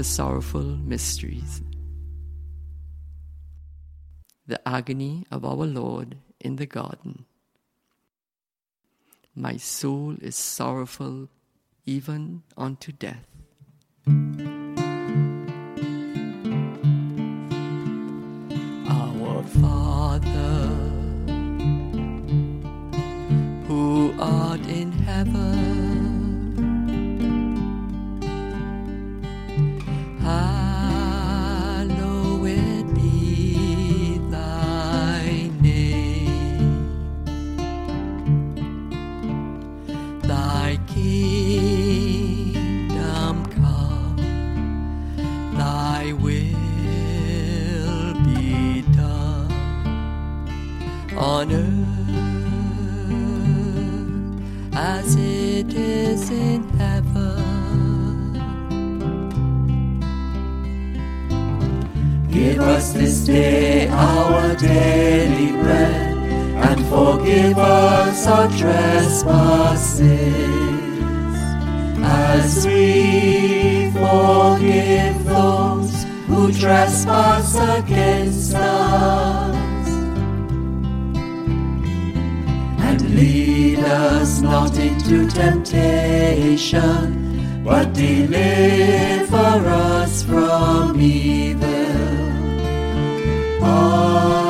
the sorrowful mysteries. The agony of our Lord in the garden. My soul is sorrowful even unto death. On earth as it is in heaven. Give us this day our daily bread and forgive us our trespasses as we forgive those who trespass against us Lead us not into temptation, but deliver us from evil. Amen.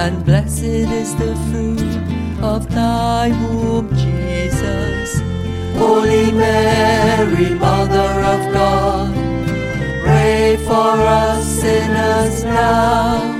And blessed is the fruit of thy womb, Jesus. Holy Mary, Mother of God, pray for us sinners now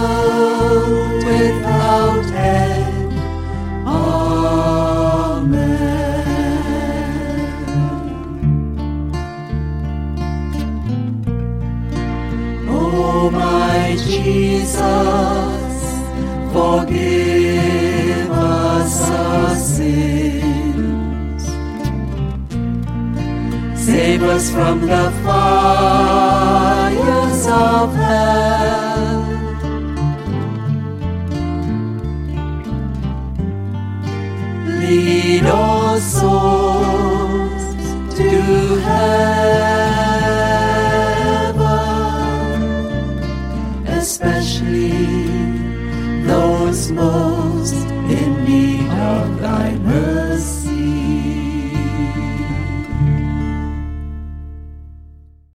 Save us from the fires of hell.